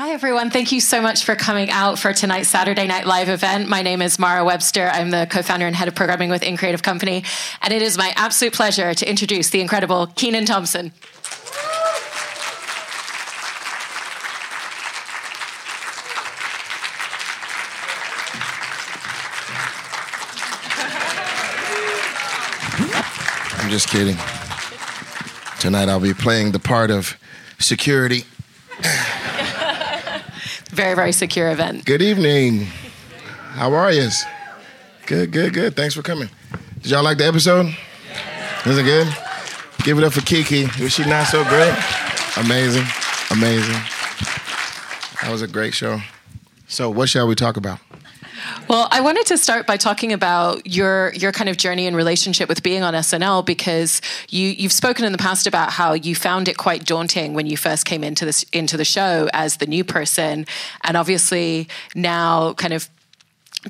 Hi, everyone. Thank you so much for coming out for tonight's Saturday Night Live event. My name is Mara Webster. I'm the co founder and head of programming with In Creative Company. And it is my absolute pleasure to introduce the incredible Kenan Thompson. I'm just kidding. Tonight I'll be playing the part of security. Very, very secure event. Good evening. How are you? Good, good, good. Thanks for coming. Did y'all like the episode? Was it good? Give it up for Keke. Was she not so great? Amazing, amazing. That was a great show. So, what shall we talk about? Well, I wanted to start by talking about your your kind of journey and relationship with being on SNL because you you've spoken in the past about how you found it quite daunting when you first came into this into the show as the new person, and obviously now kind of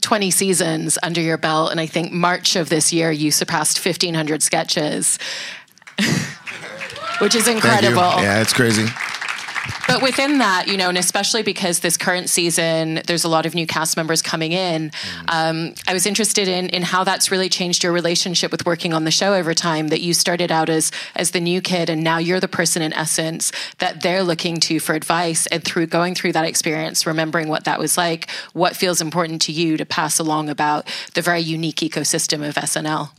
20 seasons under your belt, and I think March of this year you surpassed 1,500 sketches, which is incredible. Yeah, it's crazy. But within that, you know, and especially because this current season, there's a lot of new cast members coming in. Um, I was interested in in how that's really changed your relationship with working on the show over time. That you started out as as the new kid, and now you're the person in essence that they're looking to for advice. And through going through that experience, remembering what that was like, what feels important to you to pass along about the very unique ecosystem of SNL.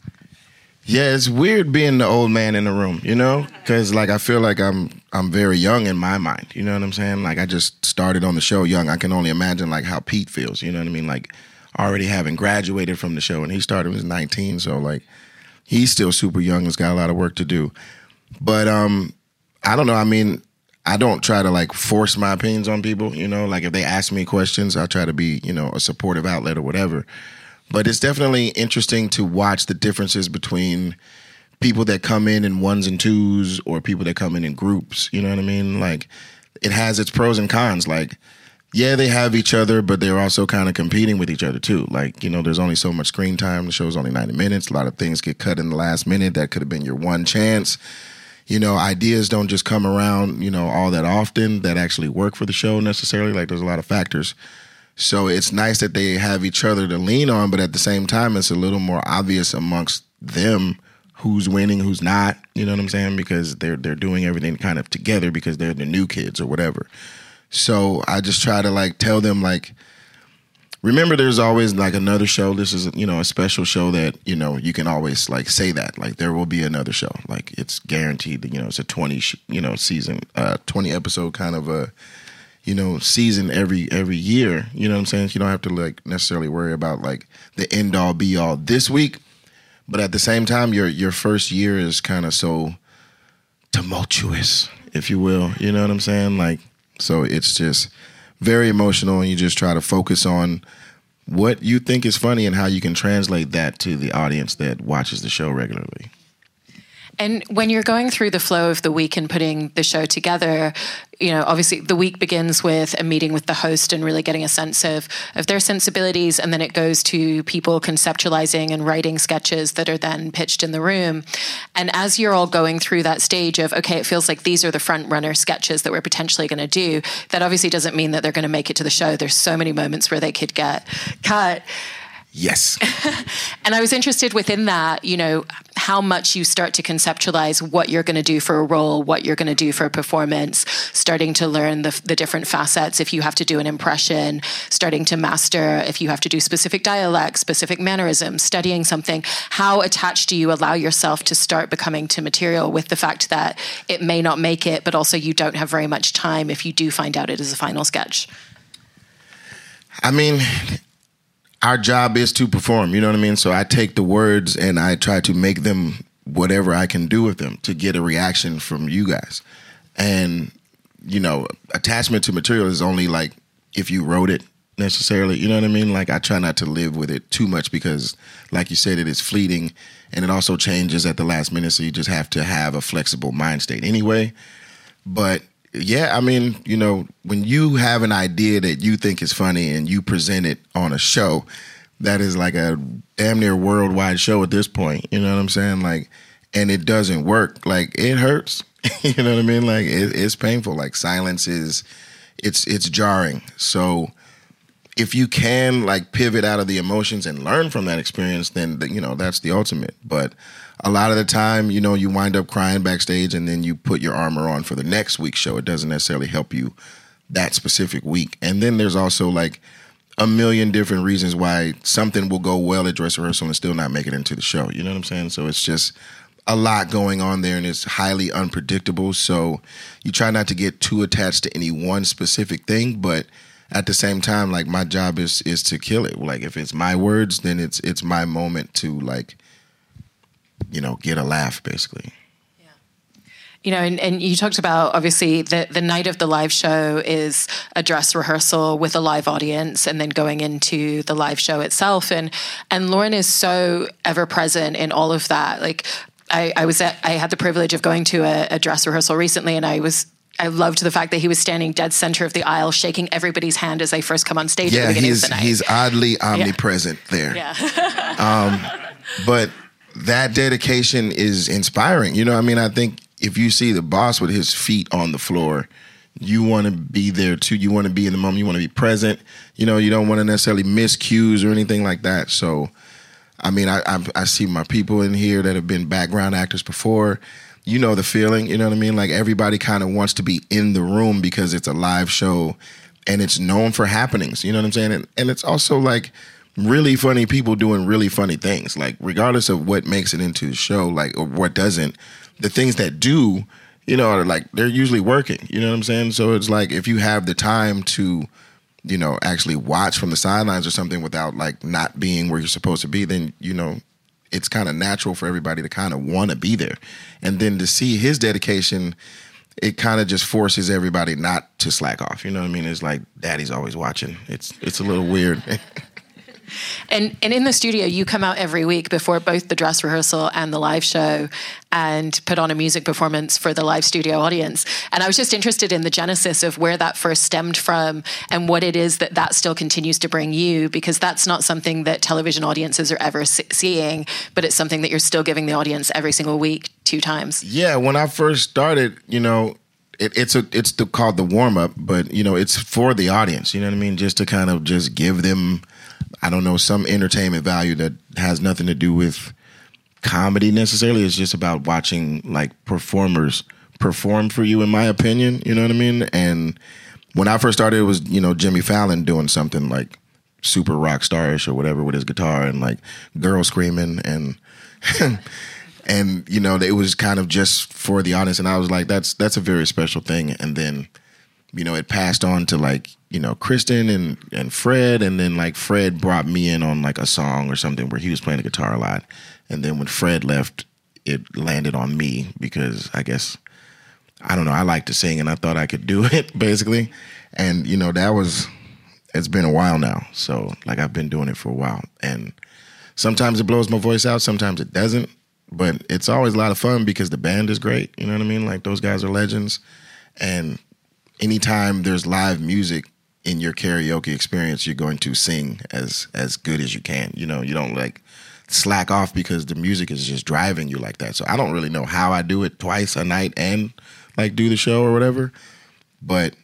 Yeah, it's weird being the old man in the room, you know, because like I feel like I'm I'm very young in my mind. You know what I'm saying? Like I just started on the show young. I can only imagine like how Pete feels. You know what I mean? Like already having graduated from the show, and he started when he was 19, so like he's still super young. Has got a lot of work to do. But um, I don't know. I mean, I don't try to like force my opinions on people. You know, like if they ask me questions, I try to be you know a supportive outlet or whatever. But it's definitely interesting to watch the differences between people that come in in ones and twos or people that come in in groups. You know what I mean? Like it has its pros and cons. Like, yeah, they have each other, but they're also kind of competing with each other too. Like, you know, there's only so much screen time. The show's only 90 minutes. A lot of things get cut in the last minute. That could have been your one chance. You know, ideas don't just come around, you know, all that often that actually work for the show necessarily. Like, there's a lot of factors. So it's nice that they have each other to lean on, but at the same time, it's a little more obvious amongst them who's winning, who's not. You know what I'm saying? Because they're they're doing everything kind of together because they're the new kids or whatever. So I just try to like tell them like remember there's always like another show this is you know a special show that you know you can always like say that like there will be another show like it's guaranteed that you know it's a 20 sh- you know season uh 20 episode kind of a you know season every every year you know what i'm saying? You don't have to like necessarily worry about like the end all be all this week. But at the same time your your first year is kind of so tumultuous if you will you know what i'm saying? Like so it's just very emotional and you just try to focus on what you think is funny and how you can translate that to the audience that watches the show regularly. And when you're going through the flow of the week and putting the show together, you know, obviously the week begins with a meeting with the host and really getting a sense of of their sensibilities, and then it goes to people conceptualizing and writing sketches that are then pitched in the room. And as you're all going through that stage of okay, it feels like these are the front runner sketches that we're potentially going to do. That obviously doesn't mean that they're going to make it to the show. There's so many moments where they could get cut. Yes And I was interested within that, you know, how much you start to conceptualize what you're going to do for a role, what you're going to do for a performance, starting to learn the, the different facets. If you have to do an impression, starting to master, if you have to do specific dialects, specific mannerisms, studying something, how attached do you allow yourself to start becoming to material with the fact that it may not make it, but also you don't have very much time if you do find out it is a final sketch? I mean, our job is to perform, you know what I mean? So I take the words and I try to make them whatever I can do with them to get a reaction from you guys. And, you know, attachment to material is only like if you wrote it necessarily, you know what I mean? Like I try not to live with it too much because, like you said, it is fleeting and it also changes at the last minute. So you just have to have a flexible mind state anyway. But yeah, I mean, you know, when you have an idea that you think is funny and you present it on a show, that is like a damn near worldwide show at this point. You know what I'm saying? Like, and it doesn't work. Like, it hurts. you know what I mean? Like, it, it's painful. Like, silence is it's it's jarring. So if you can like pivot out of the emotions and learn from that experience, then you know that's the ultimate. But a lot of the time, you know, you wind up crying backstage, and then you put your armor on for the next week's show. It doesn't necessarily help you that specific week. And then there's also like a million different reasons why something will go well at dress rehearsal and still not make it into the show. You know what I'm saying? So it's just a lot going on there and it's highly unpredictable. So you try not to get too attached to any one specific thing, but at the same time, like my job is is to kill it. Like if it's my words, then it's it's my moment to like, you know, get a laugh basically. Yeah. You know, and, and you talked about obviously the, the night of the live show is a dress rehearsal with a live audience and then going into the live show itself. And and Lorne is so ever present in all of that. Like I, I was at, I had the privilege of going to a, a dress rehearsal recently and I was I loved the fact that he was standing dead center of the aisle, shaking everybody's hand as they first come on stage. Yeah, at the beginning he's of the night. he's oddly omnipresent yeah. there. Yeah. um, but that dedication is inspiring. You know, I mean, I think if you see the boss with his feet on the floor, you want to be there too. You want to be in the moment. You want to be present. You know, you don't want to necessarily miss cues or anything like that. So, I mean, I, I, I see my people in here that have been background actors before you know the feeling, you know what I mean? Like everybody kind of wants to be in the room because it's a live show and it's known for happenings, you know what I'm saying? And, and it's also like really funny people doing really funny things. Like regardless of what makes it into the show, like or what doesn't, the things that do, you know, are like they're usually working, you know what I'm saying? So it's like if you have the time to you know, actually watch from the sidelines or something without like not being where you're supposed to be, then you know, it's kind of natural for everybody to kind of want to be there. And then to see his dedication, it kind of just forces everybody not to slack off. You know what I mean? It's like daddy's always watching. It's it's a little weird. And and in the studio, you come out every week before both the dress rehearsal and the live show, and put on a music performance for the live studio audience. And I was just interested in the genesis of where that first stemmed from, and what it is that that still continues to bring you, because that's not something that television audiences are ever seeing, but it's something that you're still giving the audience every single week, two times. Yeah, when I first started, you know, it, it's a it's the, called the warm up, but you know it's for the audience. You know what I mean? Just to kind of just give them I don't know, some entertainment value that has nothing to do with comedy necessarily. It's just about watching like performers perform for you, in my opinion. You know what I mean? And when I first started, it was, you know, Jimmy Fallon doing something like super rock starish or whatever with his guitar and like girls screaming and and you know it was kind of just for the audience and I was like that's that's a very special thing and then you know it passed on to like you know Kristen and and Fred, and then like Fred brought me in on like a song or something where he was playing the guitar a lot, and then when Fred left, it landed on me because I guess I don't know I like to sing and I thought I could do it basically, and you know that was it's been a while now, so like I've been doing it for a while, and sometimes it blows my voice out, sometimes it doesn't, but it's always a lot of fun because the band is great, you know what I mean? Like those guys are legends, and anytime there's live music in your karaoke experience, you're going to sing as as good as you can. You know, you don't like slack off because the music is just driving you like that. So I don't really know how I do it twice a night and like do the show or whatever, but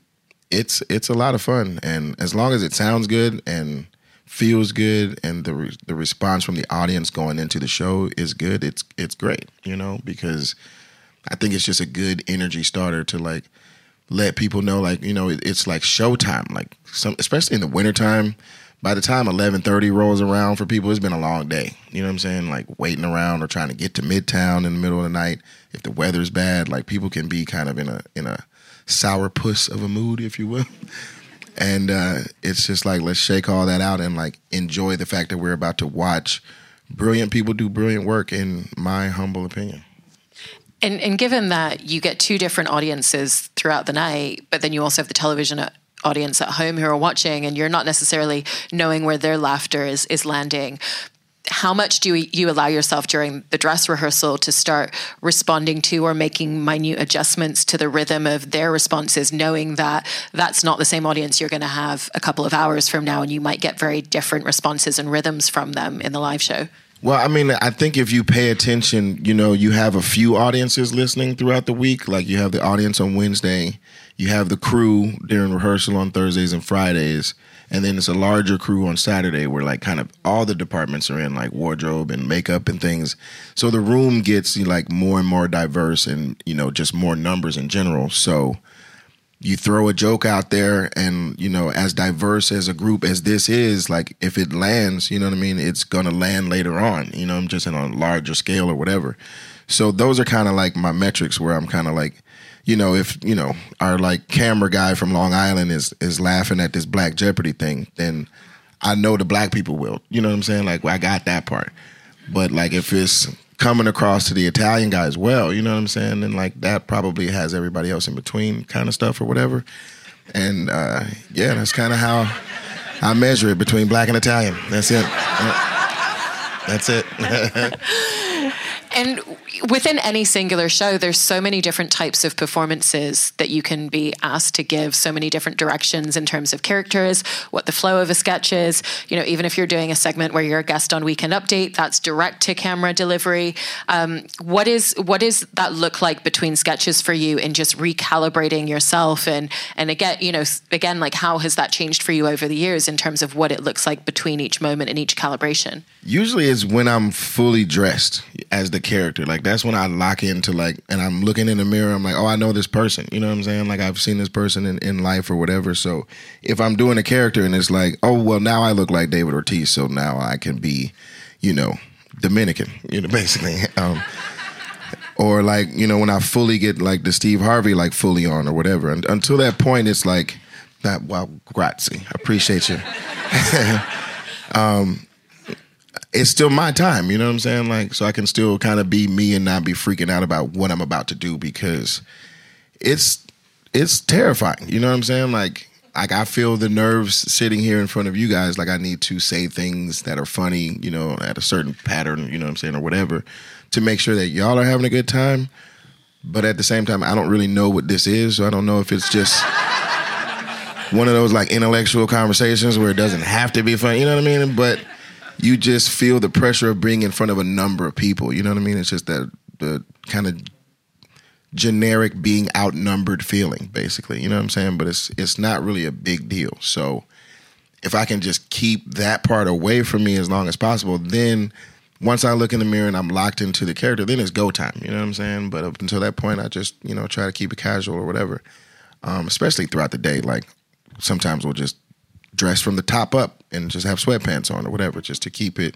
it's it's a lot of fun and as long as it sounds good and feels good and the re- the response from the audience going into the show is good, it's it's great, you know, because I think it's just a good energy starter to like let people know like you know it's like showtime like some especially in the wintertime. By the time 11:30 rolls around for people it's been a long day. You know what i'm saying? Like waiting around or trying to get to midtown in the middle of the night. If the weather's bad like people can be kind of in a in a sour puss of a mood if you will. And uh, it's just like let's shake all that out and like enjoy the fact that we're about to watch brilliant people do brilliant work in my humble opinion and, and given that you get two different audiences throughout the night, but then you also have the television uh, audience at home who are watching, and you're not necessarily knowing where their laughter is is landing. How much do you allow yourself during the dress rehearsal to start responding to or making minute adjustments to the rhythm of their responses, knowing that that's not the same audience you're going to have a couple of hours from now, and you might get very different responses and rhythms from them in the live show? Well, I mean, I think if you pay attention, you know, you have a few audiences listening throughout the week. Like you have the audience on Wednesday, you have the crew during rehearsal on Thursdays and Fridays, and then it's a larger crew on Saturday where like kind of all the departments are in, like wardrobe and makeup and things. So the room gets like more and more diverse, and you know just more numbers in general. So you throw a joke out there and you know as diverse as a group as this is like if it lands you know what i mean it's gonna land later on you know i'm just in a larger scale or whatever. So those are kind of like my metrics where i'm kind of like you know if you know our like camera guy from long island is is laughing at this black jeopardy thing then i know the black people will you know what i'm saying? Like well, i got that part. But like if it's coming across to the Italian guy as well. You know what I'm saying? And like that probably has everybody else in between kind of stuff or whatever. And uh, yeah, that's kind of how I measure it between black and Italian. That's it. That's it. and within any singular show, there's so many different types of performances that you can be asked to give, so many different directions in terms of characters, what the flow of a sketch is. You know, even if you're doing a segment where you're a guest on Weekend Update, that's direct to camera delivery. Um, what is what does that look like between sketches for you in just recalibrating yourself and and again, you know, again, like how has that changed for you over the years in terms of what it looks like between each moment and each calibration? Usually, it's when I'm fully dressed as the character, like that's when I lock into like, and I'm looking in the mirror. I'm like, oh, I know this person. You know what I'm saying? Like I've seen this person in, in life or whatever. So if I'm doing a character and it's like, oh, well, now I look like David Ortiz, so now I can be, you know, Dominican. You know, basically. Um, or like you know when I fully get like the Steve Harvey like fully on or whatever. And until that point, it's like that. Well, grazie. I appreciate you. um, it's still my time, you know what I'm saying? Like, so I can still kind of be me and not be freaking out about what I'm about to do because it's it's terrifying. You know what I'm saying? Like, like I feel the nerves sitting here in front of you guys. Like I need to say things that are funny, you know, at a certain pattern, you know what I'm saying, or whatever, to make sure that y'all are having a good time. But at the same time, I don't really know what this is, so I don't know if it's just one of those like intellectual conversations where it doesn't have to be fun. You know what I mean? But you just feel the pressure of being in front of a number of people. You know what I mean? It's just that the kind of generic being outnumbered feeling, basically. You know what I'm saying? But it's it's not really a big deal. So if I can just keep that part away from me as long as possible, then once I look in the mirror and I'm locked into the character, then it's go time. You know what I'm saying? But up until that point, I just you know try to keep it casual or whatever. Um, especially throughout the day, like sometimes we'll just dress from the top up and just have sweatpants on or whatever, just to keep it.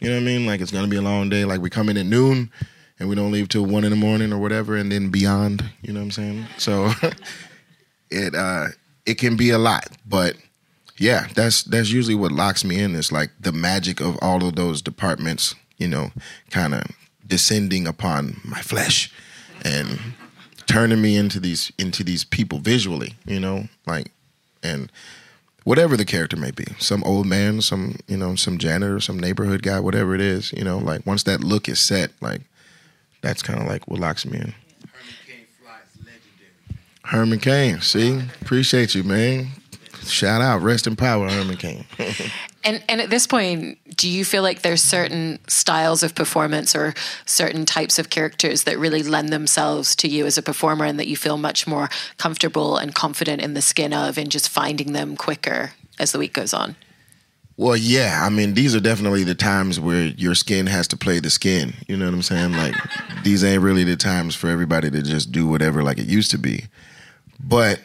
You know what I mean? Like it's gonna be a long day. Like we come in at noon and we don't leave till one in the morning or whatever, and then beyond. You know what I'm saying? So it uh, it can be a lot, but yeah, that's that's usually what locks me in. Is like the magic of all of those departments. You know, kind of descending upon my flesh and turning me into these into these people visually. You know, like and whatever the character may be some old man some you know some janitor some neighborhood guy whatever it is you know like once that look is set like that's kind of like what locks me in. Herman Cain see? Appreciate you man. Shout out. Rest in power Herman Cain and and at this point do you feel like there's certain styles of performance or certain types of characters that really lend themselves to you as a performer and that you feel much more comfortable and confident in the skin of and just finding them quicker as the week goes on? Well, yeah. I mean, these are definitely the times where your skin has to play the skin. You know what I'm saying? Like, these ain't really the times for everybody to just do whatever like it used to be. But,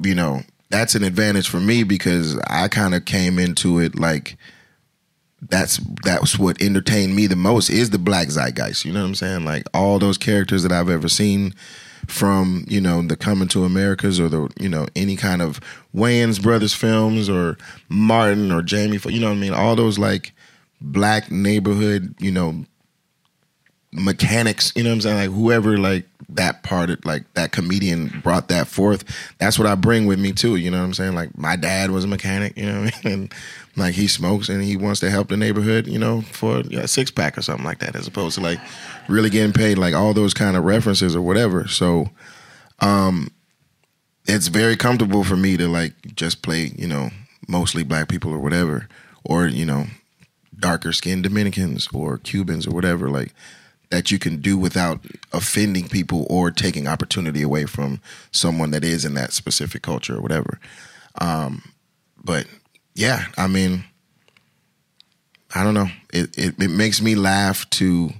you know, that's an advantage for me because I kind of came into it like – that's that's what entertained me the most is the black zeitgeist. You know what I'm saying? Like all those characters that I've ever seen from you know the Coming to Americas or the you know any kind of Wayans brothers films or Martin or Jamie. You know what I mean? All those like black neighborhood you know mechanics. You know what I'm saying? Like whoever like that part of like that comedian brought that forth. That's what I bring with me too. You know what I'm saying? Like my dad was a mechanic. You know I mean? And like he smokes and he wants to help the neighborhood, you know, for a six pack or something like that, as opposed to like really getting paid, like all those kind of references or whatever. So, um, it's very comfortable for me to like just play, you know, mostly black people or whatever, or you know, darker skinned Dominicans or Cubans or whatever. Like that you can do without offending people or taking opportunity away from someone that is in that specific culture or whatever. Um, but yeah, I mean, I don't know. It, it it makes me laugh to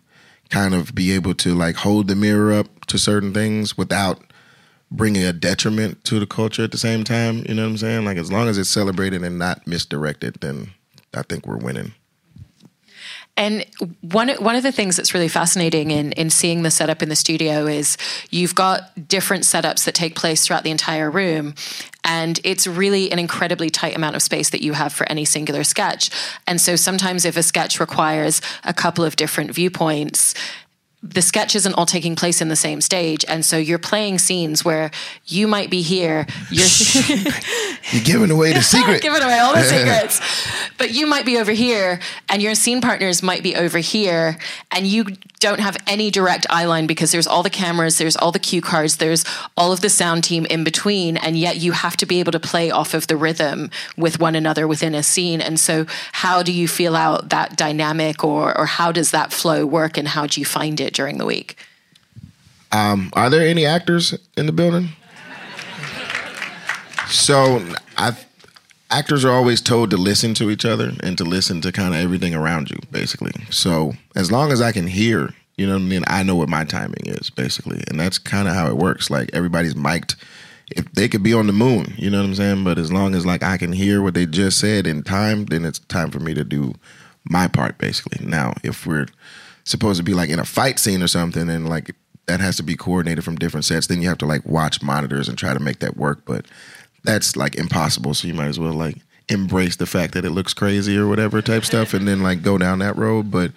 kind of be able to like hold the mirror up to certain things without bringing a detriment to the culture at the same time. You know what I'm saying? Like as long as it's celebrated and not misdirected, then I think we're winning. And one one of the things that's really fascinating in in seeing the setup in the studio is you've got different setups that take place throughout the entire room. And it's really an incredibly tight amount of space that you have for any singular sketch. And so sometimes, if a sketch requires a couple of different viewpoints, the sketch isn't all taking place in the same stage and so you're playing scenes where you might be here you're you're giving away the secret. giving away all the secrets. But you might be over here and your scene partners might be over here and you don't have any direct eye line because there's all the cameras there's all the cue cards there's all of the sound team in between and yet you have to be able to play off of the rhythm with one another within a scene. And so how do you feel out that dynamic or or how does that flow work and how do you find it during the week. Um, are there any actors in the building? so, I actors are always told to listen to each other and to listen to kind of everything around you, basically. So, as long as I can hear, you know what I mean, I know what my timing is, basically, and that's kind of how it works. Like everybody's mic'd. If they could be on the moon, you know what I'm saying. But as long as like I can hear what they just said in time, then it's time for me to do my part, basically. Now, if we're supposed to be like in a fight scene or something, and like that has to be coordinated from different sets. Then you have to like watch monitors and try to make that work, but that's like impossible. So you might as well like embrace the fact that it looks crazy or whatever type stuff, and then like go down that road. But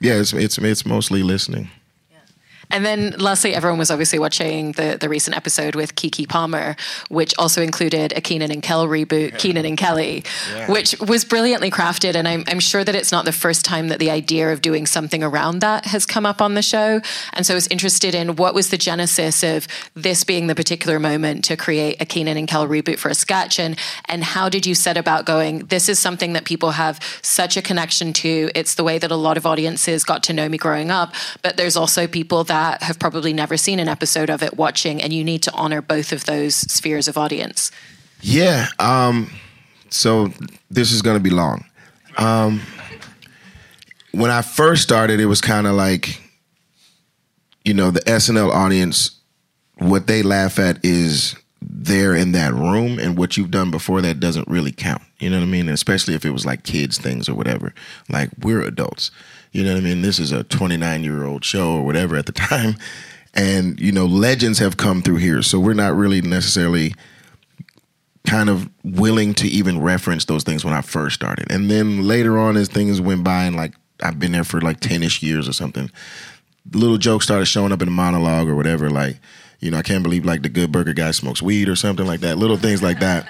yeah, it's it's it's mostly listening. And then lastly, everyone was obviously watching the, the recent episode with Keke Palmer, which also included a Kenan and Kel reboot, yeah. Kenan and Kelly, yeah. which was brilliantly crafted. And I'm, I'm sure that it's not the first time that the idea of doing something around that has come up on the show. And so I was interested in what was the genesis of this being the particular moment to create a Kenan and Kel reboot for a sketch, and and how did you set about going? This is something that people have such a connection to. It's the way that a lot of audiences got to know me growing up, but there's also people that that have probably never seen an episode of it watching, and you need to honor both of those spheres of audience. Yeah. Um, so this is going to be long. Um, when I first started, it was kind of like, you know, the SNL audience, what they laugh at is there in that room, and what you've done before that doesn't really count. You know what I mean? Especially if it was like kids' things or whatever. Like, we're adults. You know what I mean? This is a 29 year old show or whatever at the time. And, you know, legends have come through here. So we're not really necessarily kind of willing to even reference those things when I first started. And then later on, as things went by, and like I've been there for like 10 ish years or something, little jokes started showing up in a monologue or whatever. Like, you know, I can't believe like the good burger guy smokes weed or something like that. Little things like that.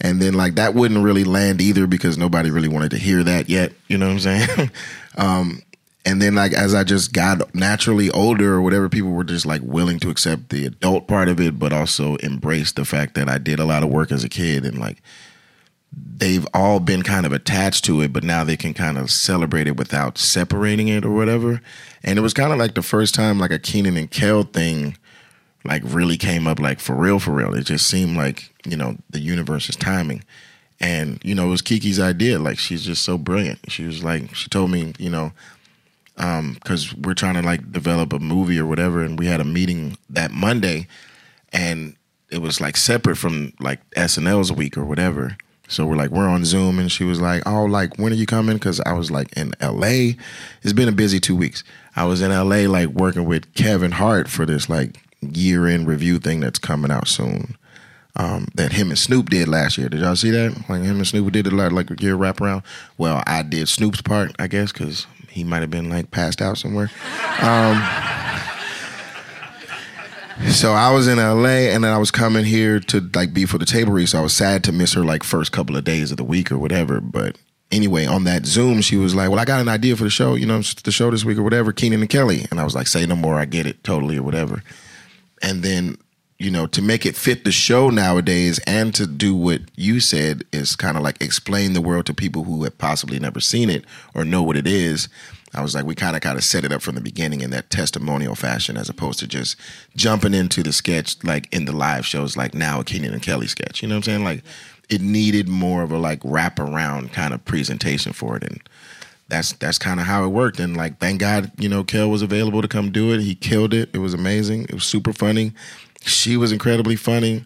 And then like that wouldn't really land either because nobody really wanted to hear that yet. You know what I'm saying? um, and then like as I just got naturally older or whatever, people were just like willing to accept the adult part of it, but also embrace the fact that I did a lot of work as a kid and like they've all been kind of attached to it, but now they can kind of celebrate it without separating it or whatever. And it was kind of like the first time like a Kenan and Kel thing like really came up like for real, for real. It just seemed like, you know, the universe's timing. And, you know, it was Keke's idea. Like she's just so brilliant. She was like, she told me, you know, because um, we're trying to like develop a movie or whatever, and we had a meeting that Monday, and it was like separate from like SNL's week or whatever. So we're like, we're on Zoom, and she was like, "Oh, like when are you coming?" Because I was like in LA. It's been a busy two weeks. I was in LA like working with Kevin Hart for this like year end review thing that's coming out soon. Um, that him and Snoop did last year. Did y'all see that? Like him and Snoop did a lot like a year wrap around. Well, I did Snoop's part, I guess, because he might have been like passed out somewhere. Um, so I was in LA and then I was coming here to like be for the table read. So I was sad to miss her like first couple of days of the week or whatever. But anyway, on that Zoom, she was like, Well, I got an idea for the show, you know, the show this week or whatever, Kenan and Kelly. And I was like, Say no more, I get it totally or whatever. And then, you know, to make it fit the show nowadays and to do what you said is kind of like explain the world to people who have possibly never seen it or know what it is. I was like, we kind of kind of set it up from the beginning in that testimonial fashion, as opposed to just jumping into the sketch like in the live shows, like now a Kenan and Kelly sketch. You know what I'm saying? Like it needed more of a like wrap around kind of presentation for it, and that's that's kind of how it worked. And like, thank God, you know, Kel was available to come do it. He killed it. It was amazing. It was super funny. She was incredibly funny.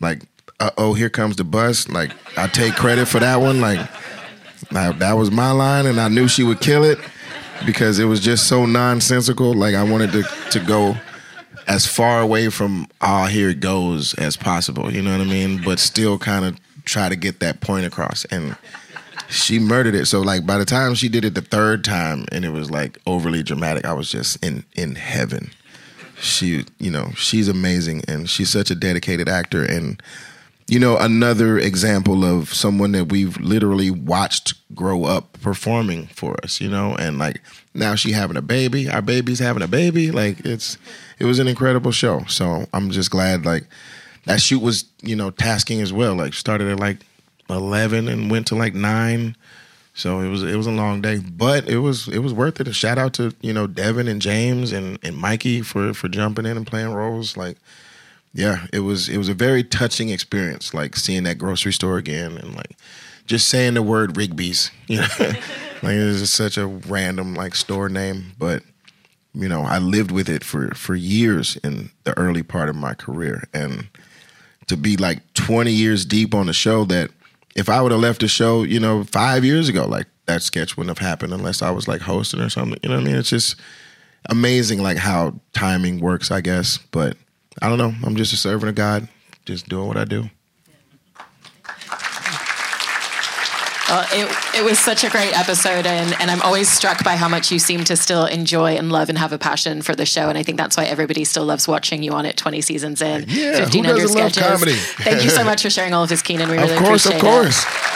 Like, uh oh, here comes the bus. Like, I take credit for that one. Like, that was my line, and I knew she would kill it because it was just so nonsensical. Like I wanted to to go as far away from oh here it goes as possible. You know what I mean? But still kind of try to get that point across. And she murdered it. So like by the time she did it the third time and it was like overly dramatic, I was just in in heaven. She, you know, she's amazing and she's such a dedicated actor and you know, another example of someone that we've literally watched grow up performing for us, you know, and like now she having a baby, our baby's having a baby. Like it's it was an incredible show. So I'm just glad like that shoot was, you know, tasking as well. Like started at like eleven and went to like nine. So it was it was a long day, but it was it was worth it. A shout out to you know Devin and James and and Mikey for for jumping in and playing roles. Like yeah, it was it was a very touching experience, like seeing that grocery store again and like just saying the word Rigby's. You know, like it was just such a random like store name, but you know, I lived with it for for years in the early part of my career, and to be like 20 years deep on the show that if I would have left the show, you know, five years ago, like that sketch wouldn't have happened unless I was like hosting or something. You know what I mean? It's just amazing, like how timing works, I guess. But I don't know. I'm just a servant of God, just doing what I do. Well, it, it was such a great episode, and, and I'm always struck by how much you seem to still enjoy and love and have a passion for the show. And I think that's why everybody still loves watching you on it 20 seasons in, yeah, 1,500 sketches. Thank you so much for sharing all of this, Kenan. We of really course, appreciate of course. it.